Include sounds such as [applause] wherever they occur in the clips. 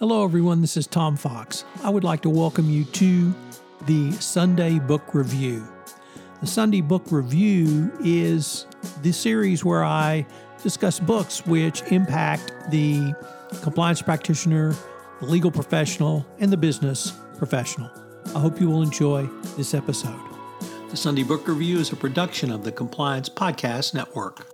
Hello, everyone. This is Tom Fox. I would like to welcome you to the Sunday Book Review. The Sunday Book Review is the series where I discuss books which impact the compliance practitioner, the legal professional, and the business professional. I hope you will enjoy this episode. The Sunday Book Review is a production of the Compliance Podcast Network.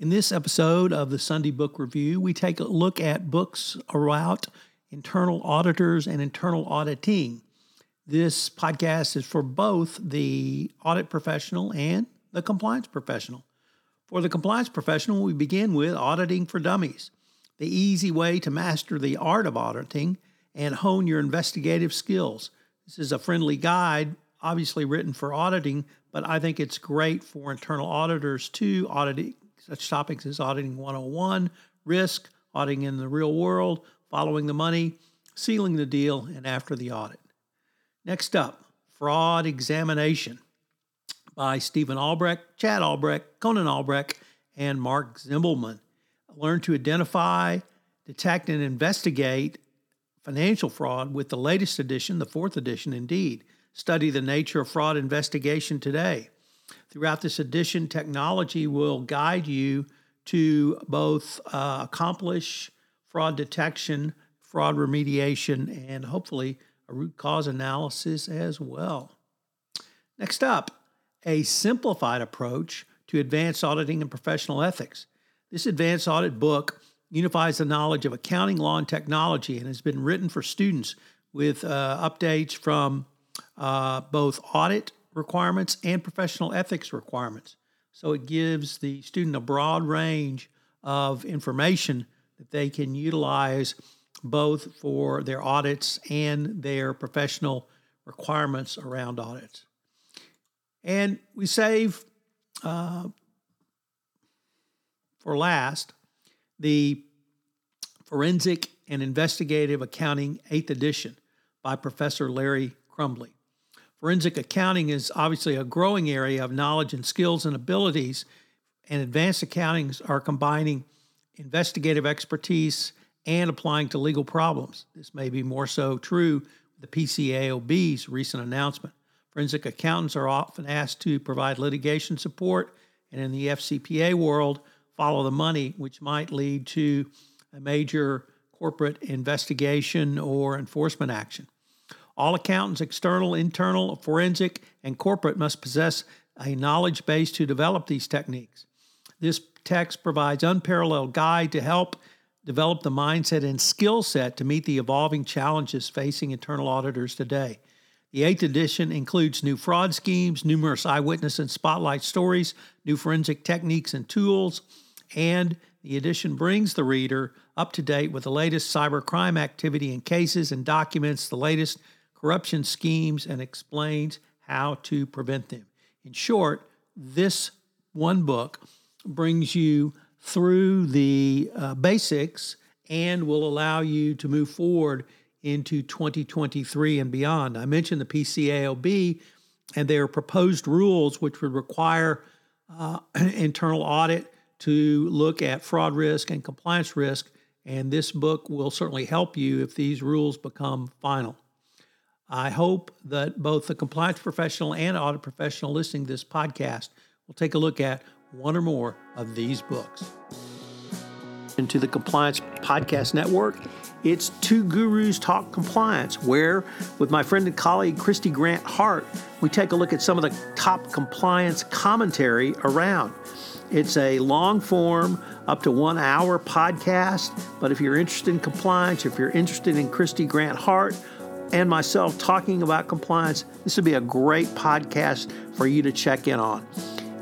In this episode of the Sunday Book Review, we take a look at books about internal auditors and internal auditing. This podcast is for both the audit professional and the compliance professional. For the compliance professional, we begin with Auditing for Dummies, the easy way to master the art of auditing and hone your investigative skills. This is a friendly guide, obviously written for auditing, but I think it's great for internal auditors to auditing such topics as auditing 101, risk, auditing in the real world, following the money, sealing the deal, and after the audit. Next up, fraud examination by Stephen Albrecht, Chad Albrecht, Conan Albrecht, and Mark Zimbelman. Learn to identify, detect, and investigate financial fraud with the latest edition, the fourth edition indeed. Study the nature of fraud investigation today. Throughout this edition, technology will guide you to both uh, accomplish fraud detection, fraud remediation, and hopefully a root cause analysis as well. Next up, a simplified approach to advanced auditing and professional ethics. This advanced audit book unifies the knowledge of accounting, law, and technology and has been written for students with uh, updates from uh, both audit requirements and professional ethics requirements. So it gives the student a broad range of information that they can utilize both for their audits and their professional requirements around audits. And we save uh, for last the Forensic and Investigative Accounting 8th edition by Professor Larry Crumbley. Forensic accounting is obviously a growing area of knowledge and skills and abilities, and advanced accountings are combining investigative expertise and applying to legal problems. This may be more so true with the PCAOB's recent announcement. Forensic accountants are often asked to provide litigation support, and in the FCPA world, follow the money, which might lead to a major corporate investigation or enforcement action. All accountants, external, internal, forensic, and corporate, must possess a knowledge base to develop these techniques. This text provides unparalleled guide to help develop the mindset and skill set to meet the evolving challenges facing internal auditors today. The eighth edition includes new fraud schemes, numerous eyewitness and spotlight stories, new forensic techniques and tools, and the edition brings the reader up to date with the latest cybercrime activity and cases and documents the latest corruption schemes and explains how to prevent them. In short, this one book brings you through the uh, basics and will allow you to move forward into 2023 and beyond. I mentioned the PCAOB and their proposed rules, which would require uh, [clears throat] internal audit to look at fraud risk and compliance risk. And this book will certainly help you if these rules become final. I hope that both the compliance professional and audit professional listening to this podcast will take a look at one or more of these books. into the Compliance Podcast Network. It's Two Gurus Talk Compliance, where, with my friend and colleague Kristy Grant-Hart, we take a look at some of the top compliance commentary around. It's a long form, up to one hour podcast, but if you're interested in compliance, if you're interested in Kristy Grant-Hart, and myself talking about compliance, this would be a great podcast for you to check in on.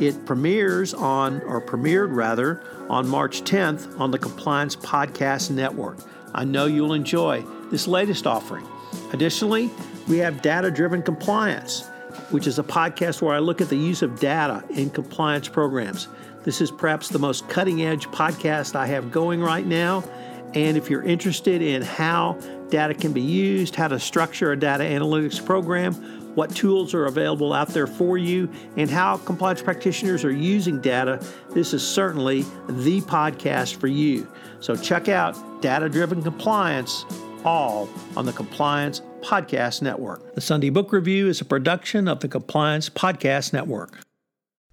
It premieres on, or premiered rather, on March 10th on the Compliance Podcast Network. I know you'll enjoy this latest offering. Additionally, we have Data Driven Compliance, which is a podcast where I look at the use of data in compliance programs. This is perhaps the most cutting edge podcast I have going right now. And if you're interested in how data can be used, how to structure a data analytics program, what tools are available out there for you, and how compliance practitioners are using data, this is certainly the podcast for you. So check out Data Driven Compliance, all on the Compliance Podcast Network. The Sunday Book Review is a production of the Compliance Podcast Network.